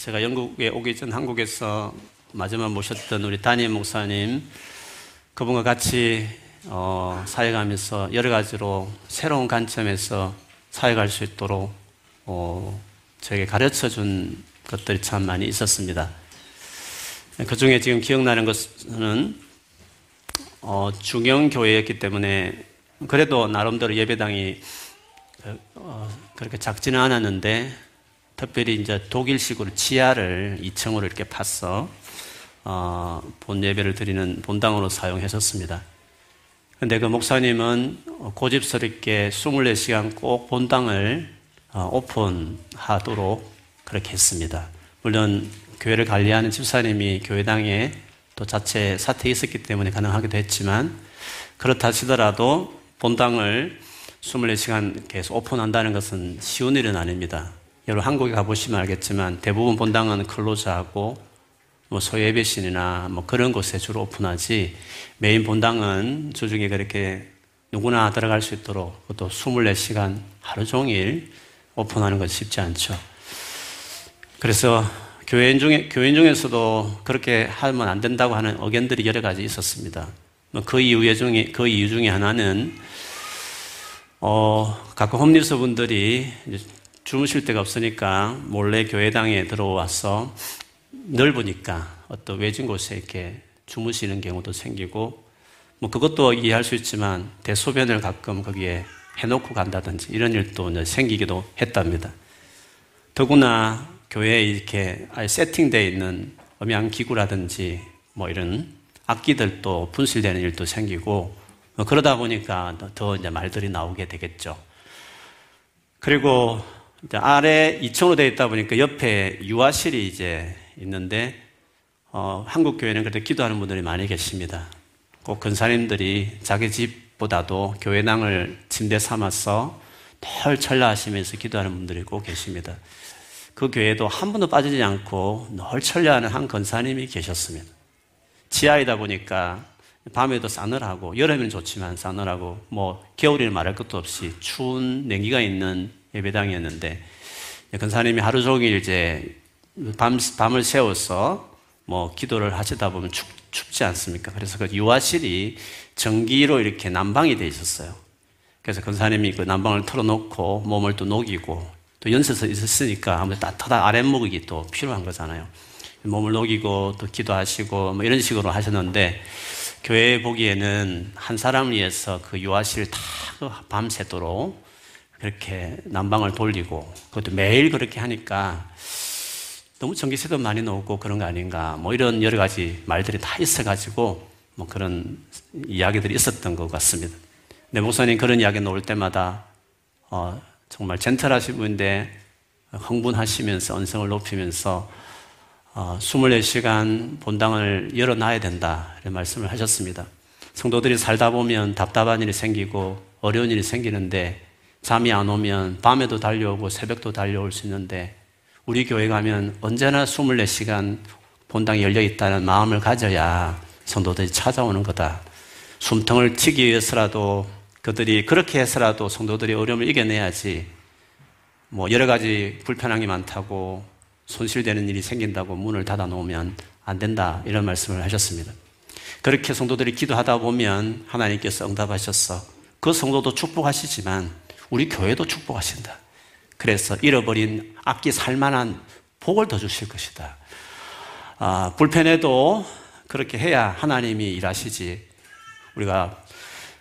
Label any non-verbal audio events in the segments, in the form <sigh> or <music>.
제가 영국에 오기 전 한국에서 마지막 모셨던 우리 담임 목사님 그분과 같이 어, 사역하면서 여러 가지로 새로운 관점에서 사역할 수 있도록 어, 저에게 가르쳐 준 것들이 참 많이 있었습니다. 그 중에 지금 기억나는 것은 어, 중형 교회였기 때문에 그래도 나름대로 예배당이 어, 그렇게 작지는 않았는데 특별히 이제 독일식으로 지하를 2층으로 이렇게 팠어 어, 본 예배를 드리는 본당으로 사용했었습니다. 근데 그 목사님은 고집스럽게 24시간 꼭 본당을 어, 오픈하도록 그렇게 했습니다. 물론 교회를 관리하는 집사님이 교회당에 또 자체 사택이 있었기 때문에 가능하기도 했지만 그렇다 치더라도 본당을 24시간 계속 오픈한다는 것은 쉬운 일은 아닙니다. 여러분 한국에 가보시면 알겠지만 대부분 본당은 클로즈하고 뭐 소예배신이나 뭐 그런 곳에 주로 오픈하지 메인 본당은 주중에 그렇게 누구나 들어갈 수 있도록 또 24시간 하루 종일 오픈하는 것이 쉽지 않죠. 그래서 교인 중에, 교인 중에서도 그렇게 하면 안 된다고 하는 의견들이 여러 가지 있었습니다. 뭐그 이유 중에, 그 이유 중에 하나는, 어, 가끔 홈리스 분들이 주무실 데가 없으니까 몰래 교회당에 들어와서 넓으니까 어떤 외진 곳에 이렇게 주무시는 경우도 생기고, 뭐 그것도 이해할 수 있지만 대소변을 가끔 거기에 해놓고 간다든지 이런 일도 생기기도 했답니다. 더구나 교회에 이렇게 세팅되어 있는 음향기구라든지 뭐 이런 악기들도 분실되는 일도 생기고 뭐 그러다 보니까 더 이제 말들이 나오게 되겠죠. 그리고 아래 2층으로 되어 있다 보니까 옆에 유아실이 이제 있는데 어, 한국 교회는 그렇게 기도하는 분들이 많이 계십니다. 꼭 근사님들이 자기 집보다도 교회당을 침대 삼아서 덜 철라하시면서 기도하는 분들이 꼭 계십니다. 그 교회도 한 번도 빠지지 않고 늘 철야하는 한 권사님이 계셨습니다. 지하이다 보니까 밤에도 싸늘하고 여름에는 좋지만 싸늘하고 뭐 겨울에는 말할 것도 없이 추운 냉기가 있는 예배당이었는데 권사님이 하루 종일 이제 밤, 밤을 새워서 뭐 기도를 하시다 보면 축, 춥지 않습니까? 그래서 그 유아실이 전기로 이렇게 난방이 돼 있었어요. 그래서 권사님이 그 난방을 틀어놓고 몸을 또 녹이고 또 연세서 있었으니까 아무래도 따뜻한 아랫목이 또 필요한 거잖아요. 몸을 녹이고 또 기도하시고 뭐 이런 식으로 하셨는데 교회 보기에는 한 사람을 위해서 그 유아실 다그 밤새도록 그렇게 난방을 돌리고 그것도 매일 그렇게 하니까 너무 전기세도 많이 나오고 그런 거 아닌가 뭐 이런 여러 가지 말들이 다 있어가지고 뭐 그런 이야기들이 있었던 것 같습니다. 내 목사님 그런 이야기 나올 때마다 어, 정말 젠틀하신 분인데 흥분하시면서 언성을 높이면서 어, 24시간 본당을 열어놔야 된다. 이런 말씀을 하셨습니다. 성도들이 살다 보면 답답한 일이 생기고 어려운 일이 생기는데 잠이 안 오면 밤에도 달려오고 새벽도 달려올 수 있는데 우리 교회 가면 언제나 24시간 본당이 열려 있다는 마음을 가져야 성도들이 찾아오는 거다. 숨통을 튀기 위해서라도 그들이 그렇게 해서라도 성도들이 어려움을 이겨내야지 뭐 여러 가지 불편한 게 많다고 손실되는 일이 생긴다고 문을 닫아 놓으면 안 된다 이런 말씀을 하셨습니다. 그렇게 성도들이 기도하다 보면 하나님께서 응답하셔서 그 성도도 축복하시지만 우리 교회도 축복하신다. 그래서 잃어버린 악기 살만한 복을 더 주실 것이다. 아, 불편해도 그렇게 해야 하나님이 일하시지. 우리가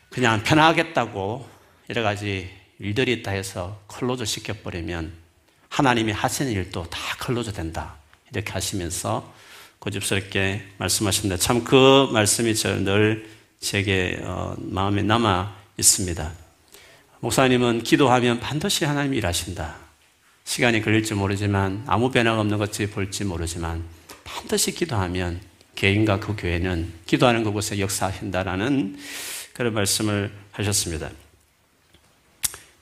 그냥 편하겠다고 여러 가지 일들이 있다 해서 close 시켜버리면 하나님이 하시는 일도 다 close 된다. 이렇게 하시면서 고집스럽게 말씀하십니다. 참 그 말씀이 늘 제게 어, 마음에 남아 있습니다. 목사님은 기도하면 반드시 하나님이 일하신다. 시간이 걸릴지 모르지만 아무 변화가 없는 것이 볼지 모르지만 반드시 기도하면 개인과 그 교회는 기도하는 그곳에 역사하신다라는 그런 말씀을 하셨습니다.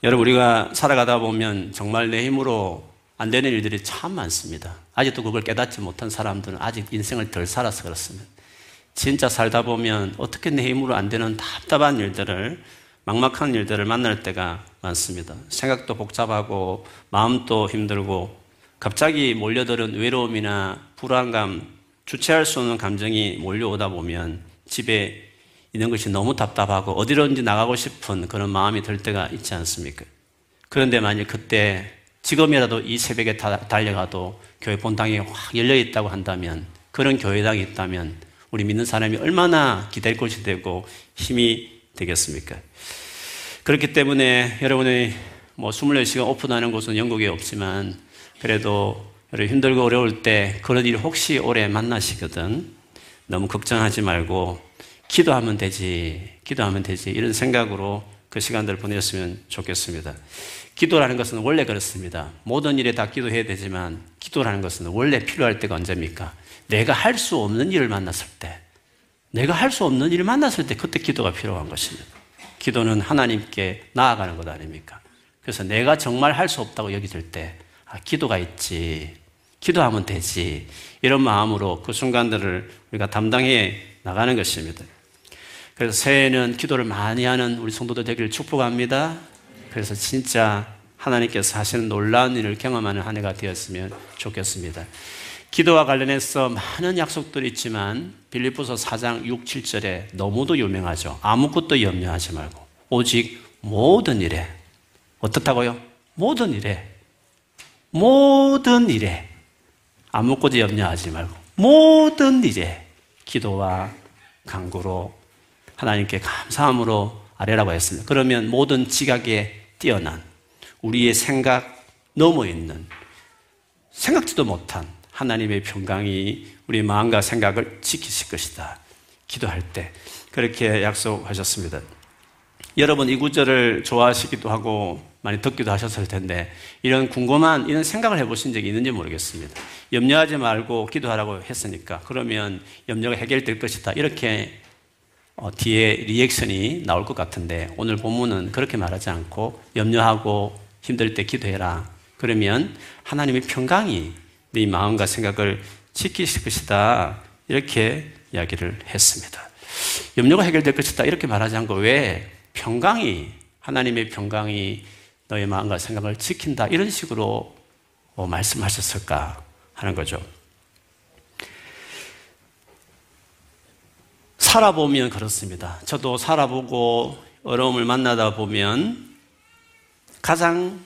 여러분, 우리가 살아가다 보면 정말 내 힘으로 안 되는 일들이 참 많습니다. 아직도 그걸 깨닫지 못한 사람들은 아직 인생을 덜 살아서 그렇습니다. 진짜 살다 보면 어떻게 내 힘으로 안 되는 답답한 일들을, 막막한 일들을 만날 때가 많습니다. 생각도 복잡하고, 마음도 힘들고, 갑자기 몰려들은 외로움이나 불안감, 주체할 수 없는 감정이 몰려오다 보면 집에 있는 것이 너무 답답하고 어디로든지 나가고 싶은 그런 마음이 들 때가 있지 않습니까? 그런데 만약 그때 지금이라도 이 새벽에 달려가도 교회 본당이 확 열려 있다고 한다면 그런 교회당이 있다면 우리 믿는 사람이 얼마나 기댈 곳이 되고 힘이 되겠습니까? 그렇기 때문에 여러분이 뭐 24시간 오픈하는 곳은 영국에 없지만 그래도 여러분 힘들고 어려울 때 그런 일 혹시 올해 만나시거든 너무 걱정하지 말고 기도하면 되지, 기도하면 되지 이런 생각으로 그 시간들을 보냈으면 좋겠습니다. 기도라는 것은 원래 그렇습니다. 모든 일에 다 기도해야 되지만 기도라는 것은 원래 필요할 때가 언제입니까? 내가 할 수 없는 일을 만났을 때, 내가 할 수 없는 일을 만났을 때 그때 기도가 필요한 것입니다. 기도는 하나님께 나아가는 것 아닙니까? 그래서 내가 정말 할 수 없다고 여기질 때, 아, 기도가 있지. 기도하면 되지. 이런 마음으로 그 순간들을 우리가 담당해 나가는 것입니다. 그래서 새해에는 기도를 많이 하는 우리 성도들 되기를 축복합니다. 그래서 진짜 하나님께서 하시는 놀라운 일을 경험하는 한 해가 되었으면 좋겠습니다. 기도와 관련해서 많은 약속들이 있지만 빌립보서 4장 6, 7절에 너무도 유명하죠. 아무것도 염려하지 말고 오직 모든 일에 어떻다고요? 모든 일에 모든 일에 아무것도 염려하지 말고 모든 일에 기도와 간구로 하나님께 감사함으로 아래라고 했습니다. 그러면 모든 지각에 뛰어난 우리의 생각 넘어 있는 생각지도 못한 하나님의 평강이 우리 마음과 생각을 지키실 것이다. 기도할 때 그렇게 약속하셨습니다. 여러분 이 구절을 좋아하시기도 하고 많이 듣기도 하셨을 텐데 이런 궁금한 이런 생각을 해보신 적이 있는지 모르겠습니다. 염려하지 말고 기도하라고 했으니까 그러면 염려가 해결될 것이다. 이렇게 어, 뒤에 리액션이 나올 것 같은데 오늘 본문은 그렇게 말하지 않고 염려하고 힘들 때 기도해라. 그러면 하나님의 평강이 네 마음과 생각을 지키실 것이다. 이렇게 이야기를 했습니다. 염려가 해결될 것이다. 이렇게 말하지 않고 왜 평강이, 하나님의 평강이 너의 마음과 생각을 지킨다. 이런 식으로 어, 말씀하셨을까 하는 거죠. 살아보면 그렇습니다. 저도 살아보고 어려움을 만나다 보면 가장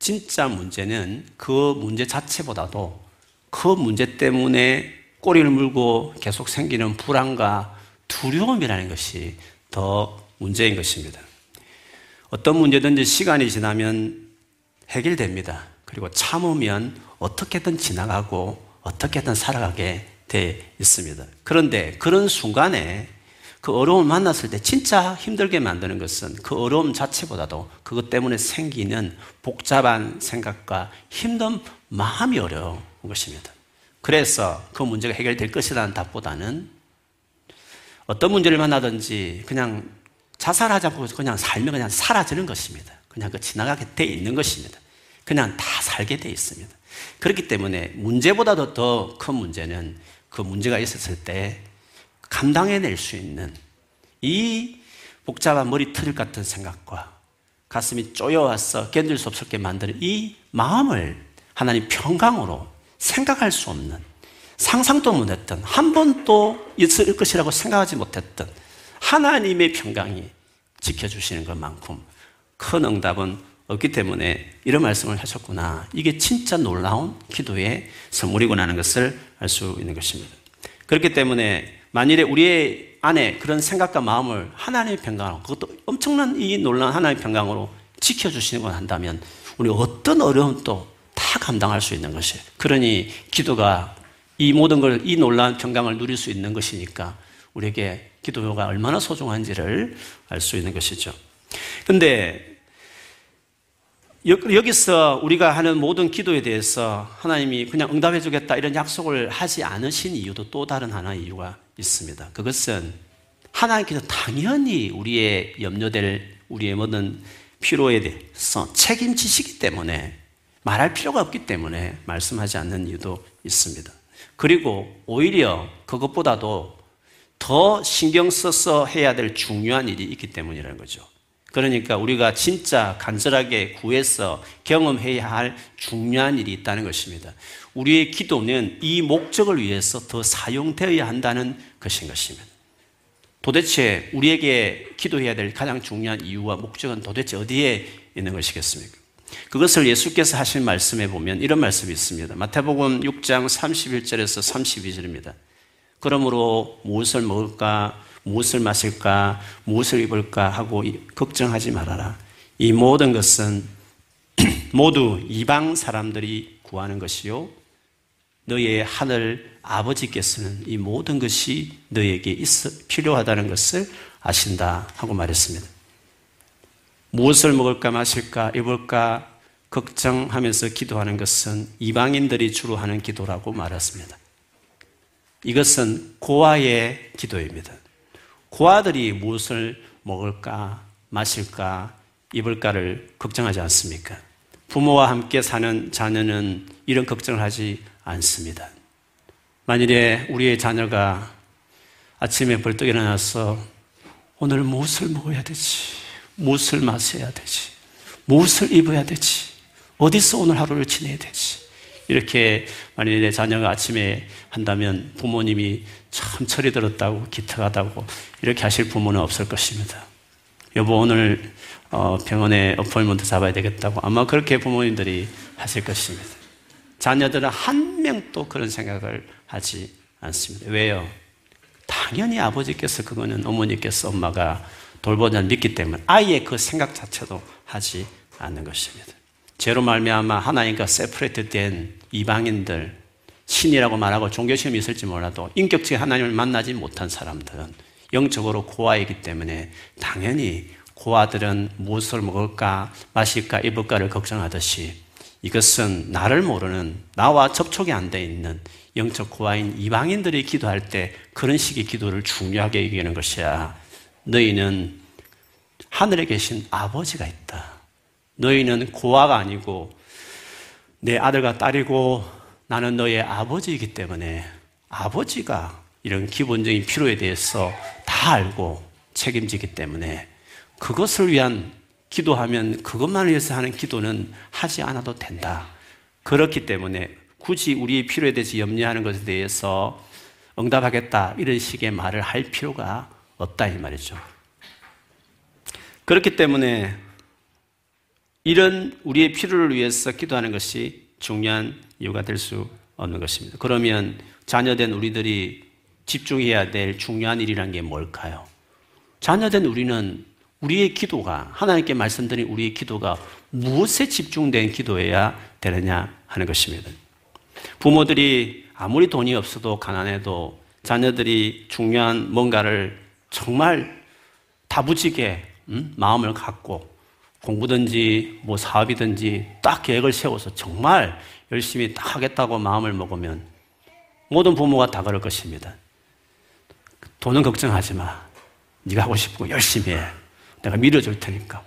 진짜 문제는 그 문제 자체보다도 그 문제 때문에 꼬리를 물고 계속 생기는 불안과 두려움이라는 것이 더 문제인 것입니다. 어떤 문제든지 시간이 지나면 해결됩니다. 그리고 참으면 어떻게든 지나가고 어떻게든 살아가게 돼 있습니다. 그런데 그런 순간에 그 어려움을 만났을 때 진짜 힘들게 만드는 것은 그 어려움 자체보다도 그것 때문에 생기는 복잡한 생각과 힘든 마음이 어려운 것입니다. 그래서 그 문제가 해결될 것이라는 답보다는 어떤 문제를 만나든지 그냥 자살하자고 그냥 살면 그냥 사라지는 것입니다. 그냥 그 지나가게 돼 있는 것입니다. 그냥 다 살게 돼 있습니다. 그렇기 때문에 문제보다도 더 큰 문제는 그 문제가 있었을 때 감당해낼 수 있는 이 복잡한 머리틀 같은 생각과 가슴이 쪼여와서 견딜 수 없게 만드는 이 마음을 하나님 평강으로 생각할 수 없는 상상도 못했던 한 번도 있을 것이라고 생각하지 못했던 하나님의 평강이 지켜주시는 것만큼 큰 응답은 없기 때문에 이런 말씀을 하셨구나. 이게 진짜 놀라운 기도의 선물이구나 하는 것을 알 수 있는 것입니다. 그렇기 때문에 만일에 우리의 안에 그런 생각과 마음을 하나님의 평강으로 그것도 엄청난 이 놀라운 하나님의 평강으로 지켜주시는 걸 한다면 우리 어떤 어려움도 다 감당할 수 있는 것이에요. 그러니 기도가 이 모든 걸 이 놀라운 평강을 누릴 수 있는 것이니까 우리에게 기도가 얼마나 소중한지를 알 수 있는 것이죠. 근데 여기서 우리가 하는 모든 기도에 대해서 하나님이 그냥 응답해 주겠다 이런 약속을 하지 않으신 이유도 또 다른 하나의 이유가 있습니다. 그것은 하나님께서 당연히 우리의 염려될 우리의 모든 필요에 대해서 책임지시기 때문에 말할 필요가 없기 때문에 말씀하지 않는 이유도 있습니다. 그리고 오히려 그것보다도 더 신경 써서 해야 될 중요한 일이 있기 때문이라는 거죠. 그러니까 우리가 진짜 간절하게 구해서 경험해야 할 중요한 일이 있다는 것입니다. 우리의 기도는 이 목적을 위해서 더 사용되어야 한다는 것인 것입니다. 도대체 우리에게 기도해야 될 가장 중요한 이유와 목적은 도대체 어디에 있는 것이겠습니까? 그것을 예수께서 하신 말씀에 보면 이런 말씀이 있습니다. 마태복음 6장 31절에서 32절입니다. 그러므로 무엇을 먹을까, 무엇을 마실까, 무엇을 입을까 하고 걱정하지 말아라. 이 모든 것은 <clears throat> 모두 이방 사람들이 구하는 것이요. 너의 하늘 아버지께서는 이 모든 것이 너에게 있어 필요하다는 것을 아신다 하고 말했습니다. 무엇을 먹을까 마실까 입을까 걱정하면서 기도하는 것은 이방인들이 주로 하는 기도라고 말했습니다. 이것은 고아의 기도입니다. 고아들이 무엇을 먹을까 마실까 입을까를 걱정하지 않습니까? 부모와 함께 사는 자녀는 이런 걱정을 하지 않습니다. 만일에 우리의 자녀가 아침에 벌떡 일어나서 오늘 무엇을 먹어야 되지? 무엇을 마셔야 되지? 무엇을 입어야 되지? 어디서 오늘 하루를 지내야 되지? 이렇게 만약에 내 자녀가 아침에 한다면 부모님이 참 철이 들었다고 기특하다고 이렇게 하실 부모는 없을 것입니다. 여보 오늘 어, 병원에 appointment 잡아야 되겠다고 아마 그렇게 부모님들이 하실 것입니다. 자녀들은 한 명도 그런 생각을 하지 않습니다. 왜요? 당연히 아버지께서 그거는 어머니께서 엄마가 돌보자 믿기 때문에 아예 그 생각 자체도 하지 않는 것입니다. 죄로 말미암아 하나님과 separate 된 이방인들 신이라고 말하고 종교심이 있을지 몰라도 인격적인 하나님을 만나지 못한 사람들은 영적으로 고아이기 때문에 당연히 고아들은 무엇을 먹을까 마실까 입을까를 걱정하듯이 이것은 나를 모르는 나와 접촉이 안 돼 있는 영적 고아인 이방인들이 기도할 때 그런 식의 기도를 중요하게 여기는 것이야. 너희는 하늘에 계신 아버지가 있다. 너희는 고아가 아니고 내 아들과 딸이고 나는 너의 아버지이기 때문에 아버지가 이런 기본적인 필요에 대해서 다 알고 책임지기 때문에 그것을 위한 기도하면 그것만 위해서 하는 기도는 하지 않아도 된다. 그렇기 때문에 굳이 우리의 필요에 대해서 염려하는 것에 대해서 응답하겠다. 이런 식의 말을 할 필요가 없다. 이 말이죠. 그렇기 때문에 이런 우리의 필요를 위해서 기도하는 것이 중요한 이유가 될 수 없는 것입니다. 그러면 자녀된 우리들이 집중해야 될 중요한 일이란 게 뭘까요? 자녀된 우리는 우리의 기도가 하나님께 말씀드린 우리의 기도가 무엇에 집중된 기도해야 되느냐 하는 것입니다. 부모들이 아무리 돈이 없어도 가난해도 자녀들이 중요한 뭔가를 정말 다부지게 음? 마음을 갖고 공부든지 뭐 사업이든지 딱 계획을 세워서 정말 열심히 딱 하겠다고 마음을 먹으면 모든 부모가 다 그럴 것입니다. 돈은 걱정하지 마. 네가 하고 싶은 거 열심히 해. 내가 밀어줄 테니까.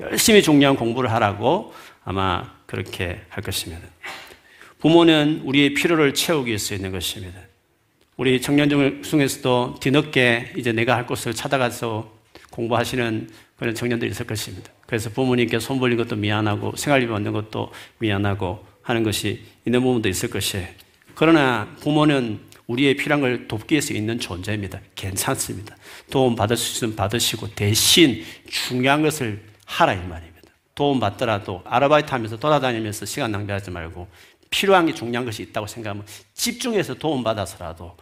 열심히 중요한 공부를 하라고 아마 그렇게 할 것입니다. 부모는 우리의 필요를 채우기 위해서 있는 것입니다. 우리 청년 중에서도 뒤늦게 이제 내가 할 곳을 찾아가서 공부하시는 그런 청년들이 있을 것입니다. 그래서 부모님께 손 벌린 것도 미안하고 생활비 받는 것도 미안하고 하는 것이 있는 부분도 있을 것이에요. 그러나 부모는 우리의 필요한 걸 돕기 위해서 있는 존재입니다. 괜찮습니다. 도움 받을 수 있으면 받으시고 대신 중요한 것을 하라 이 말입니다. 도움 받더라도 아르바이트 하면서 돌아다니면서 시간 낭비하지 말고 필요한 게 중요한 것이 있다고 생각하면 집중해서 도움 받아서라도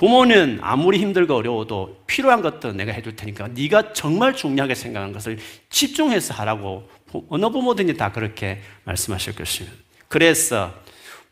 부모는 아무리 힘들고 어려워도 필요한 것도 내가 해줄 테니까 네가 정말 중요하게 생각하는 것을 집중해서 하라고 어느 부모든지 다 그렇게 말씀하실 것입니다. 그래서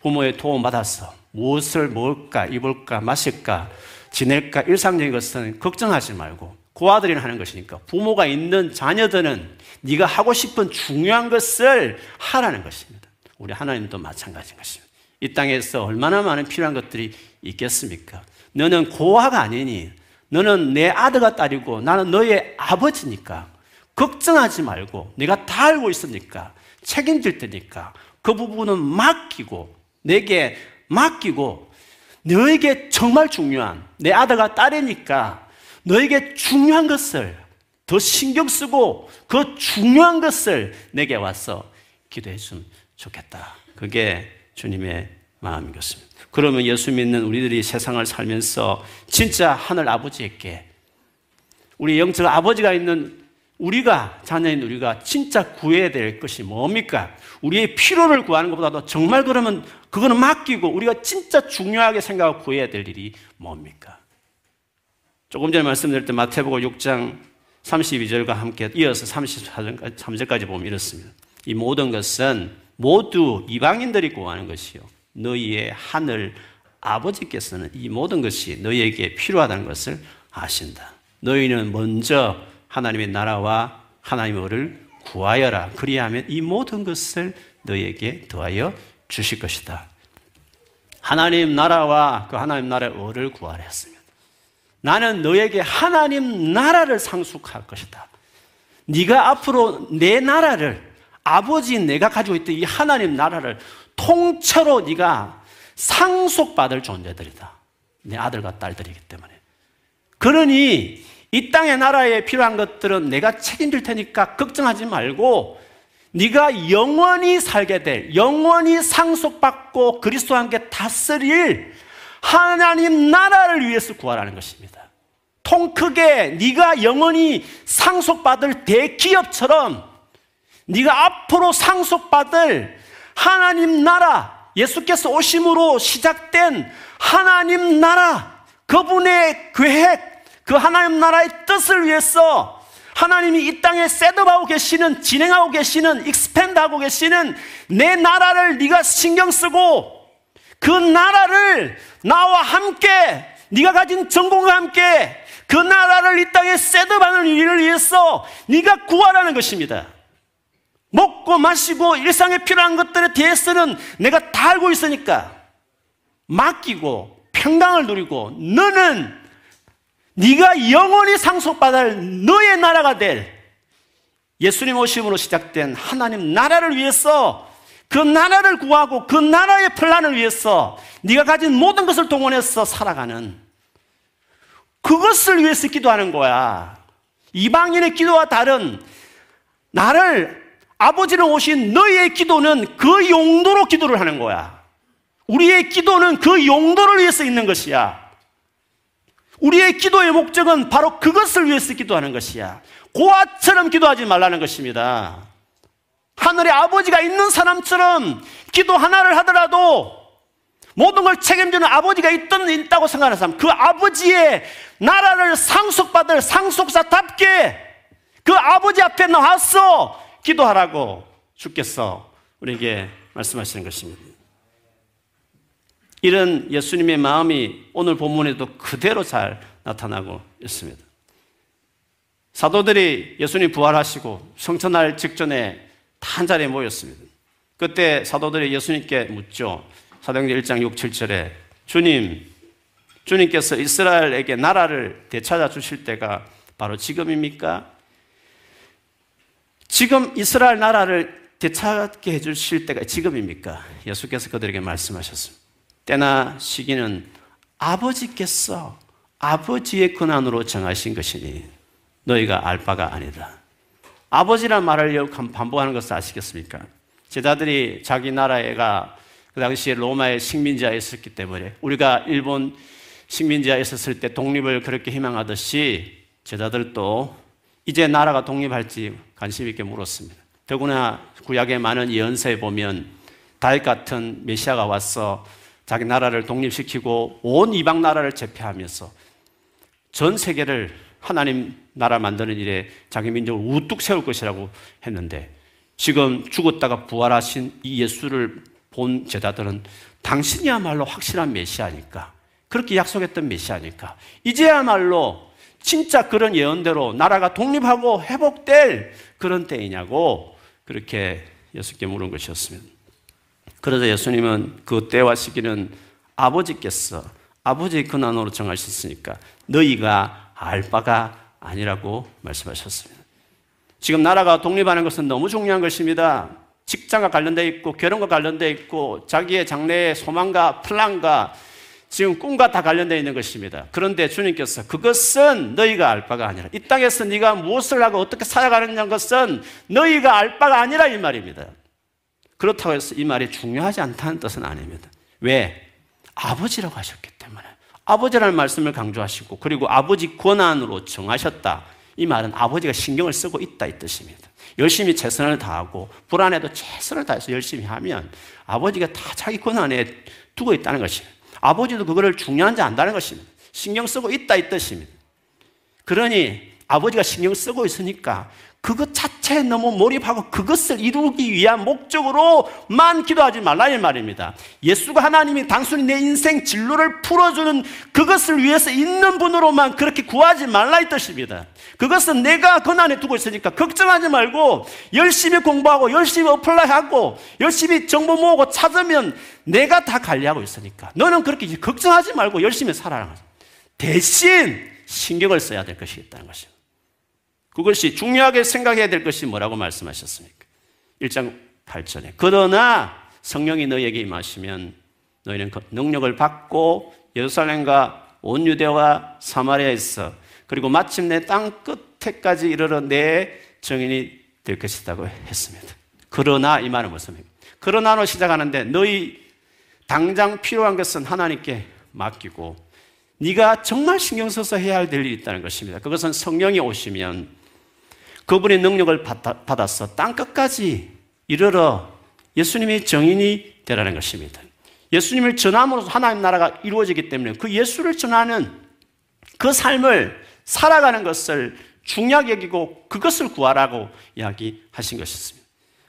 부모의 도움 받아서 무엇을 먹을까, 입을까, 마실까, 지낼까, 일상적인 것은 걱정하지 말고 고아들이 하는 것이니까 부모가 있는 자녀들은 네가 하고 싶은 중요한 것을 하라는 것입니다. 우리 하나님도 마찬가지인 것입니다. 이 땅에서 얼마나 많은 필요한 것들이 있겠습니까? 너는 고아가 아니니 너는 내 아들과 딸이고 나는 너의 아버지니까 걱정하지 말고 네가 다 알고 있으니까 책임질 테니까 그 부분은 맡기고 내게 맡기고 너에게 정말 중요한 내 아들과 딸이니까 너에게 중요한 것을 더 신경 쓰고 그 중요한 것을 내게 와서 기도해 주면 좋겠다. 그게 주님의 마음인 것입니다. 그러면 예수 믿는 우리들이 세상을 살면서 진짜 하늘 아버지에게 우리 영적 아버지가 있는 우리가 자녀인 우리가 진짜 구해야 될 것이 뭡니까? 우리의 필요를 구하는 것보다도 정말 그러면 그거는 맡기고 우리가 진짜 중요하게 생각하고 구해야 될 일이 뭡니까? 조금 전에 말씀드릴 때 마태복음 6장 32절과 함께 이어서 33절까지 보면 이렇습니다. 이 모든 것은 모두 이방인들이 구하는 것이요. 너희의 하늘 아버지께서는 이 모든 것이 너희에게 필요하다는 것을 아신다. 너희는 먼저 하나님의 나라와 하나님의 을 구하여라. 그리하면 이 모든 것을 너희에게 더하여 주실 것이다. 하나님 나라와 그 하나님 나라의 을을 구하라 했습니다. 나는 너에게 하나님 나라를 상속할 것이다. 네가 앞으로 내 나라를 아버지 내가 가지고 있던 이 하나님 나라를 통째로 네가 상속받을 존재들이다. 내 아들과 딸들이기 때문에. 그러니 이 땅의 나라에 필요한 것들은 내가 책임질 테니까 걱정하지 말고 네가 영원히 살게 될 영원히 상속받고 그리스도와 함께 다스릴 하나님 나라를 위해서 구하라는 것입니다. 통 크게 네가 영원히 상속받을 대기업처럼 네가 앞으로 상속받을 하나님 나라 예수께서 오심으로 시작된 하나님 나라 그분의 계획 그 하나님 나라의 뜻을 위해서 하나님이 이 땅에 set up하고 계시는 진행하고 계시는 expand하고 계시는 내 나라를 네가 신경 쓰고 그 나라를 나와 함께 네가 가진 전공과 함께 그 나라를 이 땅에 셋업하는 일을 위해서 네가 구하라는 것입니다. 먹고 마시고 일상에 필요한 것들에 대해서는 내가 다 알고 있으니까 맡기고 평강을 누리고 너는 네가 영원히 상속받을 너의 나라가 될 예수님 오심으로 시작된 하나님 나라를 위해서 그 나라를 구하고 그 나라의 플란을 위해서 네가 가진 모든 것을 동원해서 살아가는 그것을 위해서 기도하는 거야. 이방인의 기도와 다른 나를 아버지를 오신 너희의 기도는 그 용도로 기도를 하는 거야. 우리의 기도는 그 용도를 위해서 있는 것이야. 우리의 기도의 목적은 바로 그것을 위해서 기도하는 것이야. 고아처럼 기도하지 말라는 것입니다. 하늘에 아버지가 있는 사람처럼 기도 하나를 하더라도 모든 걸 책임지는 아버지가 있던 있다고 생각하는 사람, 그 아버지의 나라를 상속받을 상속사답게 그 아버지 앞에 나와서 기도하라고 주께서 우리에게 말씀하시는 것입니다. 이런 예수님의 마음이 오늘 본문에도 그대로 잘 나타나고 있습니다. 사도들이 예수님 부활하시고 성천할 직전에 다한 자리에 모였습니다. 그때 사도들이 예수님께 묻죠. 사도행전 1장 6, 7절에 주님, 주님께서 이스라엘에게 나라를 되찾아 주실 때가 바로 지금입니까? 지금 이스라엘 나라를 되찾게 해주실 때가 지금입니까? 예수께서 그들에게 말씀하셨습니다. 때나 시기는 아버지께서 아버지의 권한으로 정하신 것이니 너희가 알 바가 아니다. 아버지란 말을 반복하는 것을 아시겠습니까? 제자들이 자기 나라에가 그 당시에 로마의 식민지하에 있었기 때문에 우리가 일본 식민지하에 있었을 때 독립을 그렇게 희망하듯이 제자들도 이제 나라가 독립할지 관심 있게 물었습니다. 더구나 구약의 많은 예언서에 보면 다윗 같은 메시아가 와서 자기 나라를 독립시키고 온 이방 나라를 제패하면서 전 세계를 하나님 나라 만드는 일에 자기 민족을 우뚝 세울 것이라고 했는데 지금 죽었다가 부활하신 이 예수를 본 제자들은 당신이야말로 확실한 메시아니까 그렇게 약속했던 메시아니까 이제야말로 진짜 그런 예언대로 나라가 독립하고 회복될 그런 때이냐고 그렇게 예수께 물은 것이었습니다. 그래서 예수님은 그 때와 시기는 아버지께서 아버지의 근한으로 정하셨으니까 너희가 알 바가 아니라고 말씀하셨습니다. 지금 나라가 독립하는 것은 너무 중요한 것입니다. 직장과 관련되어 있고 결혼과 관련되어 있고 자기의 장래의 소망과 플란과 지금 꿈과 다 관련되어 있는 것입니다. 그런데 주님께서 그것은 너희가 알 바가 아니라 이 땅에서 네가 무엇을 하고 어떻게 살아가느냐 것은 너희가 알 바가 아니라 이 말입니다. 그렇다고 해서 이 말이 중요하지 않다는 뜻은 아닙니다. 왜? 아버지라고 하셨기 때문에. 아버지라는 말씀을 강조하시고 그리고 아버지 권한으로 정하셨다. 이 말은 아버지가 신경을 쓰고 있다 이 뜻입니다. 열심히 최선을 다하고 불안해도 최선을 다해서 열심히 하면 아버지가 다 자기 권한에 두고 있다는 것입니다. 아버지도 그거를 중요한지 안다는 것입니다. 신경 쓰고 있다 이 뜻입니다. 그러니 아버지가 신경 쓰고 있으니까 그것 자체에 너무 몰입하고 그것을 이루기 위한 목적으로만 기도하지 말라 이 말입니다. 예수가 하나님이 단순히 내 인생 진로를 풀어주는 그것을 위해서 있는 분으로만 그렇게 구하지 말라 이 뜻입니다. 그것은 내가 권한에 두고 있으니까 걱정하지 말고 열심히 공부하고 열심히 apply하고 열심히 정보 모으고 찾으면 내가 다 관리하고 있으니까 너는 그렇게 걱정하지 말고 열심히 살아라. 대신 신경을 써야 될 것이 있다는 것입니다. 그것이 중요하게 생각해야 될 것이 뭐라고 말씀하셨습니까? 1장 8절에. 그러나 성령이 너에게 임하시면 너희는 그 능력을 받고 예루살렘과 온 유대와 사마리아에서 그리고 마침내 땅 끝에까지 이르러 내 정인이 될 것이라고 했습니다. 그러나 이 말은 무슨 말입니까? 그러나로 시작하는데 너희 당장 필요한 것은 하나님께 맡기고 네가 정말 신경 써서 해야 할 일이 있다는 것입니다. 그것은 성령이 오시면 그분의 능력을 받아서 땅 끝까지 이르러 예수님의 정인이 되라는 것입니다. 예수님을 전함으로써 하나님 나라가 이루어지기 때문에 그 예수를 전하는 그 삶을 살아가는 것을 중요하게 여기고 그것을 구하라고 이야기하신 것이었습니다.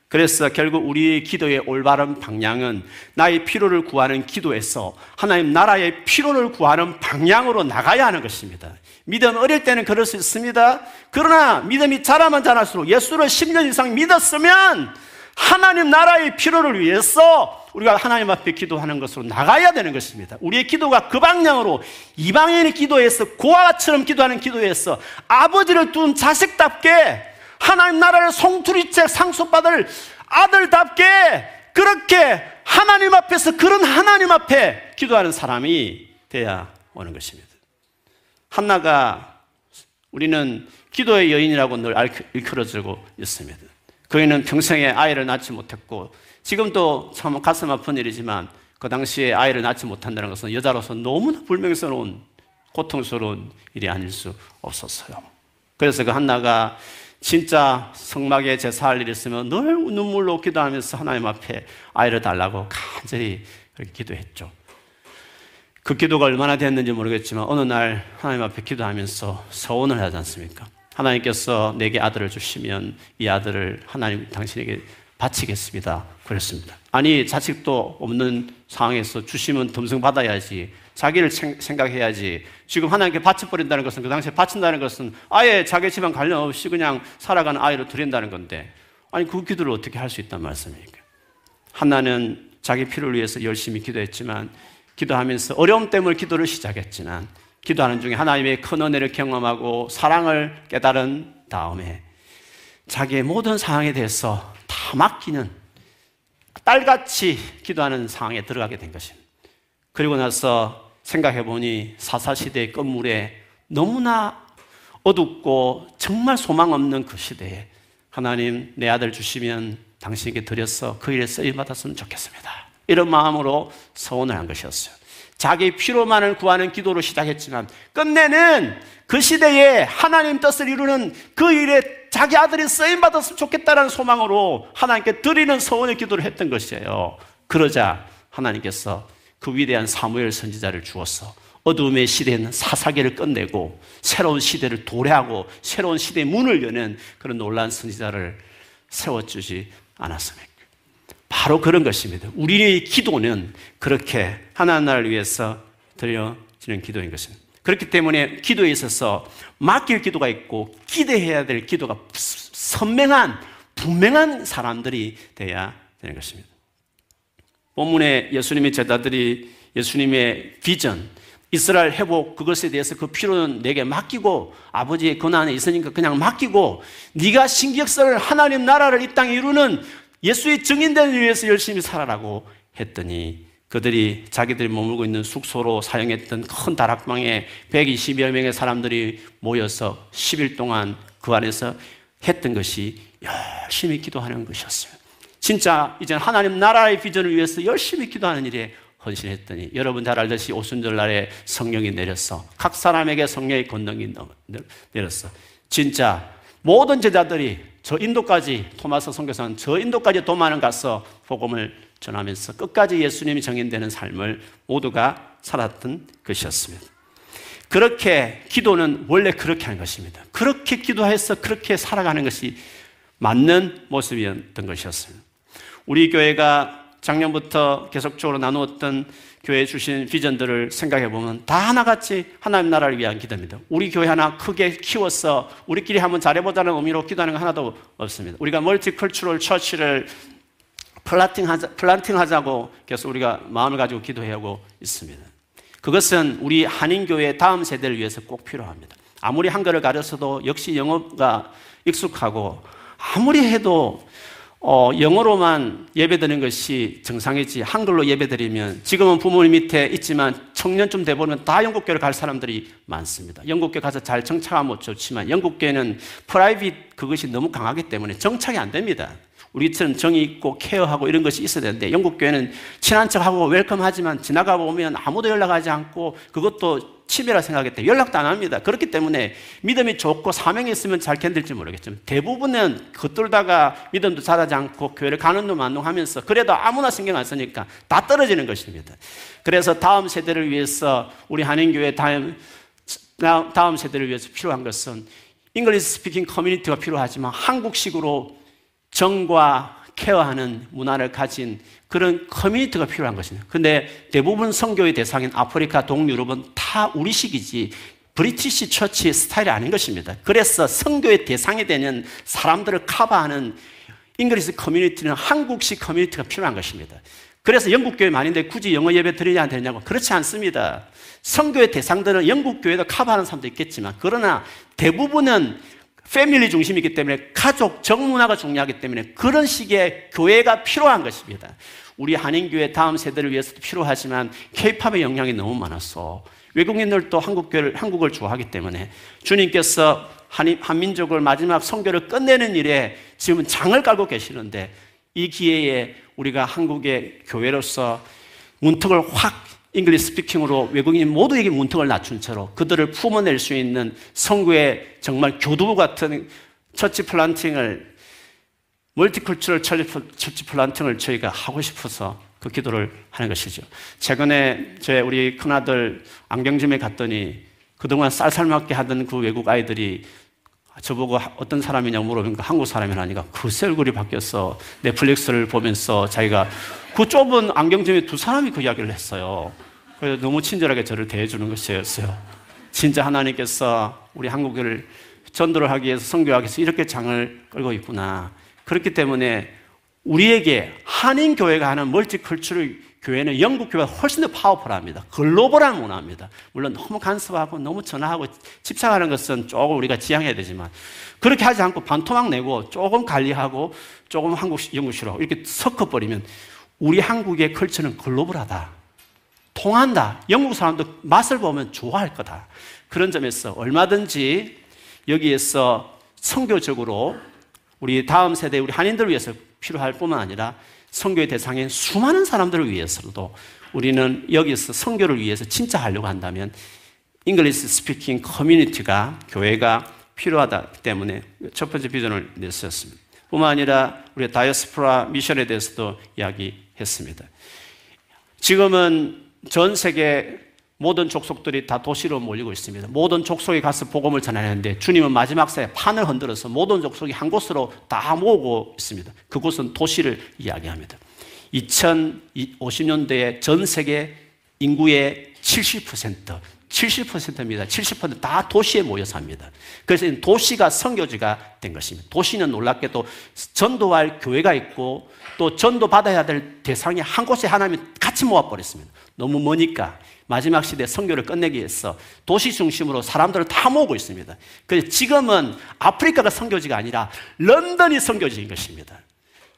그래서 결국 우리의 기도의 올바른 방향은 나의 필요를 구하는 기도에서 하나님 나라의 필요를 구하는 방향으로 나가야 하는 것입니다. 믿음 어릴 때는 그럴 수 있습니다. 그러나 믿음이 자라면 자랄수록 예수를 10년 이상 믿었으면 하나님 나라의 필요를 위해서 우리가 하나님 앞에 기도하는 것으로 나가야 되는 것입니다. 우리의 기도가 그 방향으로 이방인의 기도에서 고아처럼 기도하는 기도에서 아버지를 둔 자식답게 하나님 나라를 송투리째 상속받을 아들답게 그렇게 하나님 앞에서 그런 하나님 앞에 기도하는 사람이 돼야 오는 것입니다. 한나가 우리는 기도의 여인이라고 늘 일컬어지고 있습니다. 그이는 평생에 아이를 낳지 못했고 지금도 참 가슴 아픈 일이지만 그 당시에 아이를 낳지 못한다는 것은 여자로서 너무나 불명스러운 고통스러운 일이 아닐 수 없었어요. 그래서 그 한나가 진짜 성막에 제사할 일이 있으면 늘 눈물로 기도하면서 하나님 앞에 아이를 달라고 간절히 그렇게 기도했죠. 그 기도가 얼마나 됐는지 모르겠지만 어느 날 하나님 앞에 기도하면서 서원을 하지 않습니까? 하나님께서 내게 아들을 주시면 이 아들을 하나님 당신에게 바치겠습니다. 그랬습니다. 아니 자식도 없는 상황에서 주시면 덤승 받아야지 자기를 생각해야지 지금 하나님께 바쳐버린다는 것은 그 당시에 바친다는 것은 아예 자기 집안 관련 없이 그냥 살아가는 아이로 드린다는 건데 아니 그 기도를 어떻게 할 수 있단 말씀입니까? 하나는 자기 필요를 위해서 열심히 기도했지만 기도하면서 어려움 때문에 기도를 시작했지만 기도하는 중에 하나님의 큰 은혜를 경험하고 사랑을 깨달은 다음에 자기의 모든 상황에 대해서 다 맡기는 딸같이 기도하는 상황에 들어가게 된 것입니다. 그리고 나서 생각해 보니 사사시대의 건물에 너무나 어둡고 정말 소망 없는 그 시대에 하나님 내 아들 주시면 당신에게 드려서 그 일에 쓰임 받았으면 좋겠습니다. 이런 마음으로 서원을 한 것이었어요. 자기 피로만을 구하는 기도로 시작했지만 끝내는 그 시대에 하나님 뜻을 이루는 그 일에 자기 아들이 쓰임 받았으면 좋겠다는 소망으로 하나님께 드리는 서원의 기도를 했던 것이에요. 그러자 하나님께서 그 위대한 사무엘 선지자를 주어서 어둠의 시대는 사사계를 끝내고 새로운 시대를 도래하고 새로운 시대의 문을 여는 그런 놀라운 선지자를 세워주지 않았습니까? 바로 그런 것입니다. 우리의 기도는 그렇게 하나님 나라를 위해서 드려지는 기도인 것입니다. 그렇기 때문에 기도에 있어서 맡길 기도가 있고 기대해야 될 기도가 선명한 분명한 사람들이 돼야 되는 것입니다. 본문에 예수님의 제자들이 예수님의 비전, 이스라엘 회복 그것에 대해서 그 필요는 내게 맡기고 아버지의 권한에 있으니까 그냥 맡기고 네가 신격설을 하나님 나라를 이 땅에 이루는 예수의 증인되는 위해서 열심히 살아라고 했더니 그들이 자기들이 머물고 있는 숙소로 사용했던 큰 다락방에 120여 명의 사람들이 모여서 10일 동안 그 안에서 했던 것이 열심히 기도하는 것이었어요. 진짜 이제 하나님 나라의 비전을 위해서 열심히 기도하는 일에 헌신했더니 여러분 잘 알듯이 오순절 날에 성령이 내렸어. 각 사람에게 성령의 권능이 내렸어. 진짜 모든 제자들이 저 인도까지 토마스 선교사는 저 인도까지 도만을 가서 복음을 전하면서 끝까지 예수님이 정인되는 삶을 모두가 살았던 것이었습니다. 그렇게 기도는 원래 그렇게 하는 것입니다. 그렇게 기도해서 그렇게 살아가는 것이 맞는 모습이었던 것이었습니다. 우리 교회가 작년부터 계속적으로 나누었던 교회 주신 비전들을 생각해 보면 다 하나같이 하나님 나라를 위한 기도입니다. 우리 교회 하나 크게 키워서 우리끼리 한번 잘해보자는 의미로 기도하는 거 하나도 없습니다. 우리가 multicultural church를 planting 하자, planting 하자고 계속 우리가 마음을 가지고 기도하고 있습니다. 그것은 우리 한인교회 다음 세대를 위해서 꼭 필요합니다. 아무리 한글을 가르쳐도 역시 영어가 익숙하고 아무리 해도 어, 영어로만 예배드리는 것이 정상이지 한글로 예배드리면 지금은 부모님 밑에 있지만 청년쯤 돼보면 다 영국교를 갈 사람들이 많습니다. 영국교 가서 잘 정착하면 좋지만 영국교는 프라이빗 그것이 너무 강하기 때문에 정착이 안 됩니다. 우리처럼 정이 있고 케어하고 이런 것이 있어야 되는데 영국 교회는 친한 척하고 welcome하지만 지나가 보면 아무도 연락하지 않고 그것도 생각하기 때문에 연락도 안 합니다. 그렇기 때문에 믿음이 좋고 사명이 있으면 잘 견딜지 모르겠지만 대부분은 겉돌다가 믿음도 자라지 않고 교회를 가는 둥 마는 둥 하면서 그래도 아무나 신경 안 쓰니까 다 떨어지는 것입니다. 그래서 다음 세대를 위해서 우리 한인교회 다음, 다음 세대를 위해서 필요한 것은 English speaking community가 필요하지만 한국식으로 정과 care하는 문화를 가진 그런 커뮤니티가 필요한 것입니다. 근데 대부분 선교의 대상인 아프리카 동유럽은 다 우리식이지 British church style이 아닌 것입니다. 그래서 선교의 대상이 되는 사람들을 커버하는 English community는 한국식 커뮤니티가 필요한 것입니다. 그래서 영국 교회 많은데 굳이 영어 예배 드리냐 안 되냐고 그렇지 않습니다. 선교의 대상들은 영국 교회도 커버하는 사람도 있겠지만 그러나 대부분은 family 중심이기 때문에 가족, 정문화가 중요하기 때문에 그런 식의 교회가 필요한 것입니다. 우리 한인교회 다음 세대를 위해서도 필요하지만 케이팝의 영향이 너무 많아서. 외국인들도 한국교를, 한국을 좋아하기 때문에 주님께서 한, 한민족을 마지막 선교를 끝내는 일에 지금 장을 깔고 계시는데 이 기회에 우리가 한국의 교회로서 문턱을 확 English speaking으로 외국인 모두에게 문턱을 낮춘 채로 그들을 품어낼 수 있는 선교의 정말 교두보 같은 church planting을 multicultural church planting을 저희가 하고 싶어서 그 기도를 하는 것이죠. 최근에 제 우리 큰아들 안경점에 갔더니 그동안 쌀쌀맞게 하던 그 외국 아이들이 저보고 어떤 사람이냐고 물어보니까 한국 사람이라니까 글쎄 얼굴이 바뀌었어. 넷플릭스를 보면서 자기가 그 좁은 안경점에 두 사람이 그 이야기를 했어요. 그래서 너무 친절하게 저를 대해주는 것이었어요. 진짜 하나님께서 우리 한국을 전도를 하기 위해서 성교하기 위해서 이렇게 장을 끌고 있구나. 그렇기 때문에 우리에게 한인 교회가 하는 멀티컬처럴 교회는 영국 교회가 훨씬 더 파워풀합니다. 글로벌한 문화입니다. 물론 너무 간섭하고 너무 전화하고 집착하는 것은 조금 우리가 지향해야 되지만 그렇게 하지 않고 반토막 내고 조금 관리하고 조금 한국식, 영국식으로 이렇게 섞어버리면 우리 한국의 컬처는 글로벌하다. 통한다. 영국 사람도 맛을 보면 좋아할 거다. 그런 점에서 얼마든지 여기에서 선교적으로 우리 다음 세대 우리 한인들을 위해서 필요할 뿐만 아니라 선교의 대상인 수많은 사람들을 위해서도 우리는 여기서 선교를 위해서 진짜 하려고 한다면 English speaking community가 교회가 필요하다 때문에 첫 번째 비전을 냈었습니다. 뿐만 아니라 우리 diaspora mission에 대해서도 이야기 했습니다. 지금은 전 세계 모든 족속들이 다 도시로 몰리고 있습니다. 모든 족속에 가서 복음을 전하는데 주님은 마지막 사에 판을 흔들어서 모든 족속이 한 곳으로 다 모으고 있습니다. 그곳은 도시를 이야기합니다. 2050년대에 전 세계 인구의 70%, 70%입니다. 70%다 도시에 모여 삽니다. 그래서 도시가 성교지가 된 것입니다. 도시는 놀랍게도 전도할 교회가 있고 또 전도 받아야 될 대상이 한 곳에 하나님이 같이 모아버렸습니다. 너무 머니까 마지막 시대 성교를 끝내기 위해서 도시 중심으로 사람들을 다 모으고 있습니다. 그래서 지금은 아프리카가 성교지가 아니라 런던이 성교지인 것입니다.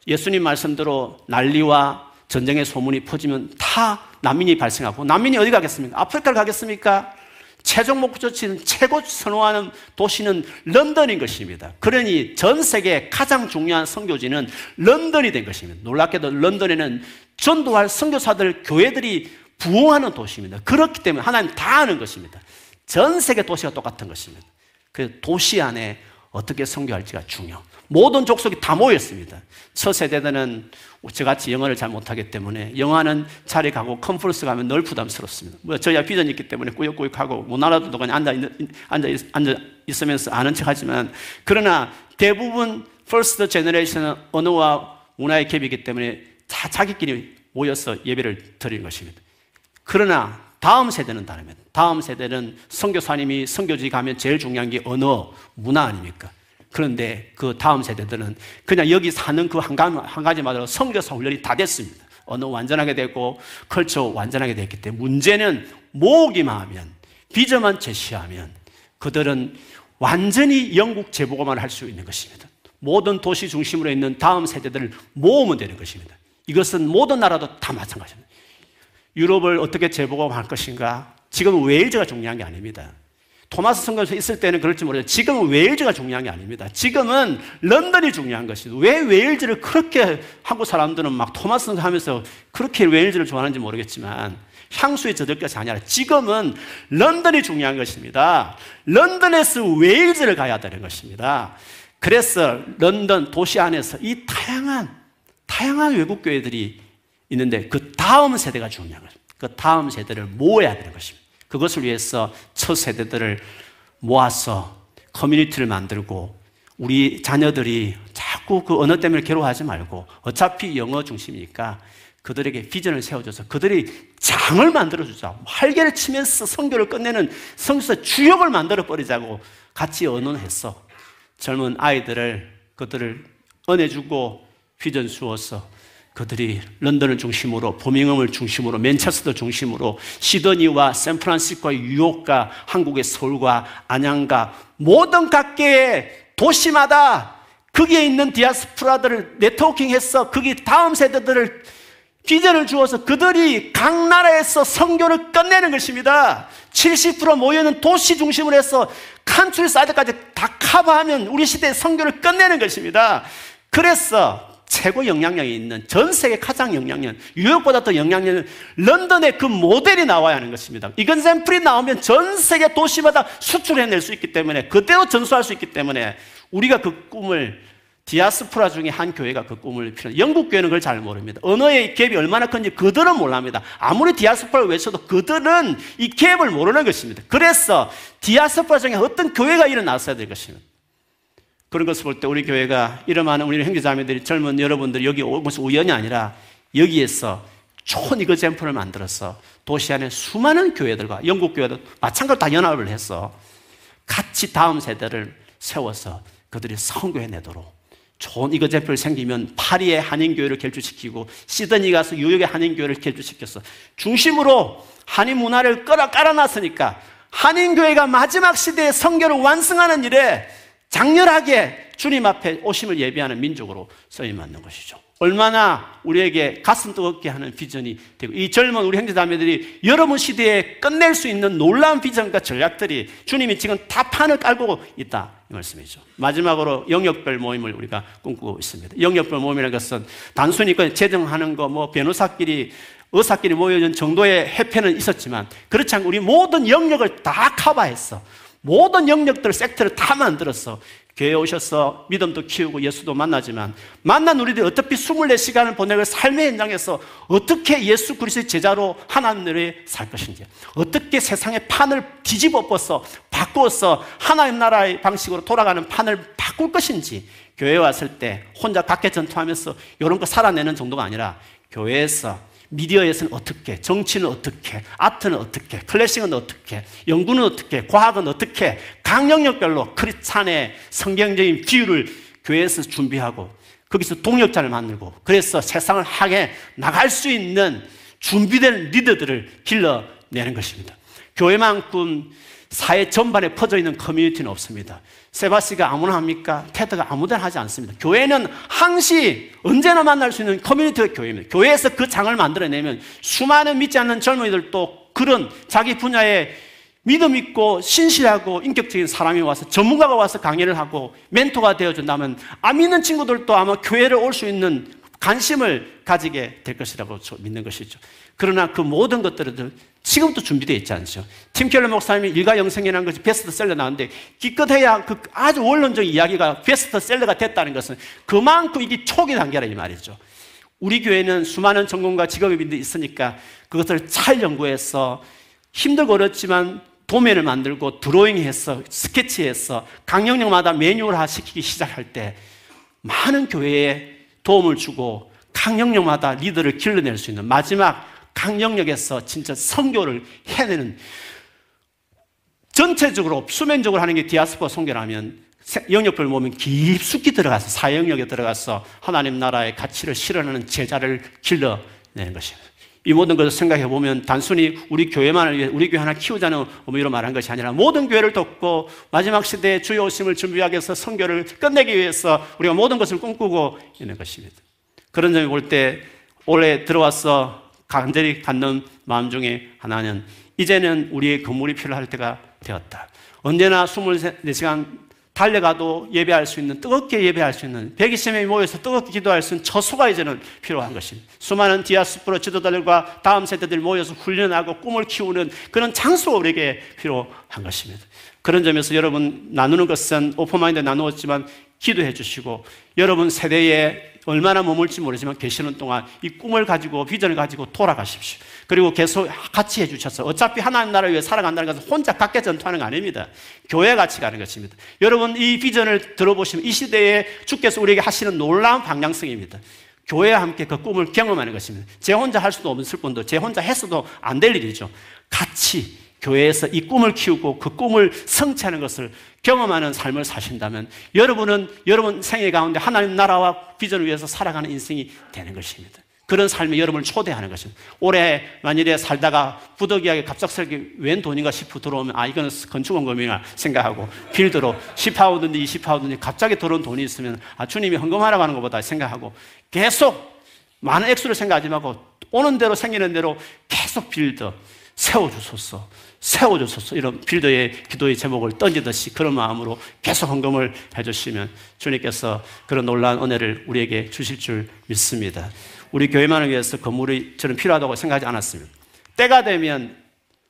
예수님 말씀대로 난리와 전쟁의 소문이 퍼지면 다 난민이 발생하고 난민이 어디 가겠습니까? 아프리카를 가겠습니까? 최종 목표치는 최고 선호하는 도시는 런던인 것입니다. 그러니 전 세계 가장 중요한 선교지는 런던이 된 것입니다. 놀랍게도 런던에는 전도할 선교사들 교회들이 부흥하는 도시입니다. 그렇기 때문에 하나님 다 아는 것입니다. 전 세계 도시가 똑같은 것입니다. 그 도시 안에 어떻게 선교할지가 중요. 모든 족속이 다 모였습니다. 첫 세대들은 저같이 영어를 잘 못하기 때문에 영어는 자리 가고 컨퍼런스 가면 늘 부담스럽습니다. 뭐 저희가 비전이 있기 때문에 꾸역꾸역하고 못 알아도 그냥 앉아, 앉아, 앉아 있으면서 아는 척 하지만 그러나 대부분 first generation은 언어와 문화의 갭이기 때문에 다 자기끼리 모여서 예배를 드리는 것입니다. 그러나 다음 세대는 다릅니다. 다음 세대는 선교사님이 선교지 가면 제일 중요한 게 언어, 문화 아닙니까? 그런데 그 다음 세대들은 그냥 여기 사는 그 한 가지, 한 가지마다 선교사 훈련이 다 됐습니다. 언어 완전하게 됐고, culture 완전하게 됐기 때문에 문제는 모으기만 하면, 비전만 제시하면 그들은 완전히 영국 재보고만 할 수 있는 것입니다. 모든 도시 중심으로 있는 다음 세대들을 모으면 되는 것입니다. 이것은 모든 나라도 다 마찬가지입니다. 유럽을 어떻게 재보고할 것인가? 지금 웨일즈가 중요한 게 아닙니다. 토마스 성경에서 있을 때는 그럴지 모르겠어요. 지금은 웨일즈가 중요한 게 아닙니다. 지금은 런던이 중요한 것이죠. 왜 웨일즈를 그렇게 한국 사람들은 막 토마스 성경 하면서 그렇게 웨일즈를 좋아하는지 모르겠지만 향수에 젖을 것이 아니라 지금은 런던이 중요한 것입니다. 런던에서 웨일즈를 가야 되는 것입니다. 그래서 런던 도시 안에서 이 다양한 다양한 외국 교회들이 있는데 그 다음 세대가 중요한 것입니다. 그 다음 세대를 모아야 되는 것입니다. 그것을 위해서 첫 세대들을 모아서 커뮤니티를 만들고 우리 자녀들이 자꾸 그 언어 때문에 괴로워하지 말고 어차피 영어 중심이니까 그들에게 비전을 세워줘서 그들이 장을 만들어주자. 활개를 치면서 성교를 끝내는 성서 주역을 만들어 버리자고 같이 언론했어. 젊은 아이들을 그들을 은혜주고 비전 주어서 그들이 런던을 중심으로 보밍엄을 중심으로 맨체스터 중심으로 시드니와 샌프란시스코와 뉴욕과 한국의 서울과 안양과 모든 각계의 도시마다 거기에 있는 디아스프라들을 네트워킹해서 거기 다음 세대들을 비전을 주어서 그들이 각 나라에서 성교를 끝내는 것입니다. 70% 모여있는 도시 중심으로 해서 칸트리 사이드까지 다 커버하면 우리 시대의 성교를 끝내는 것입니다. 그래서 최고 영향력이 있는 전 세계 가장 영향력, 뉴욕보다 더 영향력 런던의 그 모델이 나와야 하는 것입니다. 이건 샘플이 나오면 전 세계 도시마다 수출해낼 수 있기 때문에 그대로 전수할 수 있기 때문에 우리가 그 꿈을 디아스프라 중에 한 교회가 그 꿈을 필요. 영국 교회는 그걸 잘 모릅니다. 언어의 갭이 얼마나 큰지 그들은 몰랍니다. 아무리 디아스프라를 외쳐도 그들은 이 갭을 모르는 것입니다. 그래서 디아스프라 중에 어떤 교회가 일어났어야 될 것입니다. 그런 것을 볼 때 우리 교회가 이름하는 우리 형제자매들이 젊은 여러분들이 여기 온 것은 우연이 아니라 여기에서 좋은 이거 잼플을 만들어서 도시 안에 수많은 교회들과 영국 교회도 마찬가지로 다 연합을 해서 같이 다음 세대를 세워서 그들이 성교해 내도록 좋은 이거 잼플 생기면 파리의 한인교회를 결주시키고 시드니 가서 뉴욕의 한인교회를 결주시켜서 중심으로 한인 문화를 끌어 깔아놨으니까 한인교회가 마지막 시대에 성교를 완성하는 일에 장렬하게 주님 앞에 오심을 예비하는 민족으로 써임 맞는 것이죠. 얼마나 우리에게 가슴 뜨겁게 하는 비전이 되고 이 젊은 우리 형제자매들이 여러분 시대에 끝낼 수 있는 놀라운 비전과 전략들이 주님이 지금 다 판을 깔고 있다 이 말씀이죠. 마지막으로 영역별 모임을 우리가 꿈꾸고 있습니다. 영역별 모임이라는 것은 단순히 그 재정하는 거 뭐 변호사끼리 의사끼리 모여진 정도의 해패는 있었지만 그렇지 않고 우리 모든 영역을 다 커버했어. 모든 영역들, 섹터를 다 만들었어. 교회에 오셔서 믿음도 키우고 예수도 만나지만 만난 우리들이 어차피 24시간을 보내고 삶의 현장에서 어떻게 예수 그리스도의 제자로 하나님을 살 것인지 어떻게 세상의 판을 뒤집어 엎어서 바꾸어서 하나님 나라의 방식으로 돌아가는 판을 바꿀 것인지 교회에 왔을 때 혼자 각계 전투하면서 이런 거 살아내는 정도가 아니라 교회에서 미디어에서는 어떻게, 정치는 어떻게, 아트는 어떻게, 클래식은 어떻게, 연구는 어떻게, 과학은 어떻게, 각 영역별로 크리스찬의 성경적인 비유를 교회에서 준비하고 거기서 동력자를 만들고 그래서 세상을 하게 나갈 수 있는 준비된 리더들을 길러내는 것입니다. 교회만큼 사회 전반에 퍼져 있는 커뮤니티는 없습니다. 세바스가 아무나 합니까? 테드가 아무데나 하지 않습니다. 교회는 항시 언제나 만날 수 있는 커뮤니티가 교회입니다. 교회에서 그 장을 만들어내면 수많은 믿지 않는 젊은이들도 그런 자기 분야에 믿음 있고 신실하고 인격적인 사람이 와서 전문가가 와서 강의를 하고 멘토가 되어준다면 안 믿는 친구들도 아마 교회를 올 수 있는 관심을 가지게 될 것이라고 믿는 것이죠. 그러나 그 모든 것들은 지금도 준비되어 있지 않죠. 팀 켈러 목사님이 일가 영생이라는 것이 베스트셀러 나왔는데 기껏해야 그 아주 원론적인 이야기가 베스트셀러가 됐다는 것은 그만큼 이게 초기 단계라 이 말이죠. 우리 교회는 수많은 전공과 직업인들이 있으니까 그것을 잘 연구해서 힘들고 어렵지만 도면을 만들고 드로잉해서 스케치해서 강령령마다 매뉴얼화 시키기 시작할 때 많은 교회에 도움을 주고 강령령마다 리더를 길러낼 수 있는 마지막 강영역에서 진짜 선교를 해내는 전체적으로 수면적으로 하는 게 디아스포 선교라면 영역별 보면 깊숙이 들어가서 사영역에 들어가서 하나님 나라의 가치를 실현하는 제자를 길러내는 것입니다. 이 모든 것을 생각해 보면 단순히 우리 교회만을 위해 우리 교회 하나 키우자는 의미로 말한 것이 아니라 모든 교회를 돕고 마지막 시대에 주의 오심을 준비하기 위해서 선교를 끝내기 위해서 우리가 모든 것을 꿈꾸고 있는 것입니다. 그런 점을 볼 때 올해 들어와서 간절히 갖는 마음 중에 하나는 이제는 우리의 건물이 필요할 때가 되었다. 언제나 24시간 달려가도 예배할 수 있는, 뜨겁게 예배할 수 있는, 120명이 모여서 뜨겁게 기도할 수 있는 처소가 이제는 필요한 것입니다. 수많은 디아스포라 지도자들과 다음 세대들 모여서 훈련하고 꿈을 키우는 그런 장소가 우리에게 필요한 것입니다. 그런 점에서 여러분 나누는 것은 오픈마인드 나누었지만 기도해 주시고 여러분 세대에 얼마나 머물지 모르지만 계시는 동안 이 꿈을 가지고 비전을 가지고 돌아가십시오. 그리고 계속 같이 해주셔서 어차피 하나님 나라를 위해 살아간다는 것은 혼자 각계 전투하는 거 아닙니다. 교회 같이 가는 것입니다. 여러분 이 비전을 들어보시면 이 시대에 주께서 우리에게 하시는 놀라운 방향성입니다. 교회와 함께 그 꿈을 경험하는 것입니다. 제 혼자 할 수도 없을 뿐도 제 혼자 했어도 안 될 일이죠. 같이 교회에서 이 꿈을 키우고 그 꿈을 성취하는 것을 경험하는 삶을 사신다면 여러분은 여러분 생애 가운데 하나님 나라와 비전을 위해서 살아가는 인생이 되는 것입니다. 그런 삶이 여러분을 초대하는 것입니다. 올해 만일에 살다가 부득이하게 갑작스럽게 웬 돈인가 싶어 들어오면 아 이거는 건축헌금이다 생각하고 build로 10파운드든지 20파운드든지 갑자기 들어온 돈이 있으면 아 주님이 헌금하라고 하는 건가 보다 생각하고 계속 많은 액수를 생각하지 말고 오는 대로 생기는 대로 계속 build 세워주소서 세워주소서 이런 빌더의 기도의 제목을 던지듯이 그런 마음으로 계속 헌금을 해주시면 주님께서 그런 놀라운 은혜를 우리에게 주실 줄 믿습니다. 우리 교회만을 위해서 건물이 저는 필요하다고 생각하지 않았습니다. 때가 되면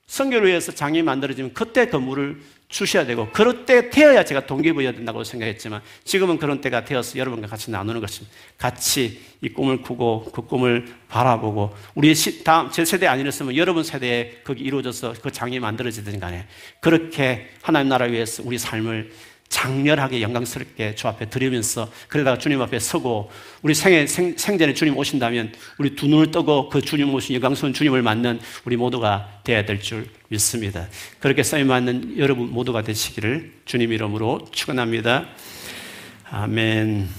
성교를 위해서 장이 만들어지면 그때 건물을 주셔야 되고 그럴 때 되어야 제가 동기부여야 된다고 생각했지만 지금은 그런 때가 되어서 여러분과 같이 나누는 것입니다. 같이 이 꿈을 꾸고 그 꿈을 바라보고 우리 다음 제 세대 아니었으면 여러분 세대에 그게 이루어져서 그 장이 만들어지든 간에 그렇게 하나님 나라 위해서 우리 삶을 장렬하게 영광스럽게 주 앞에 드리면서 그러다가 주님 앞에 서고 우리 생애 생, 생전에 주님 오신다면 우리 두 눈을 뜨고 그 주님 오신 영광스러운 주님을 맞는 우리 모두가 되어야 될 줄 믿습니다. 그렇게 써임 맞는 여러분 모두가 되시기를 주님 이름으로 축원합니다. 아멘.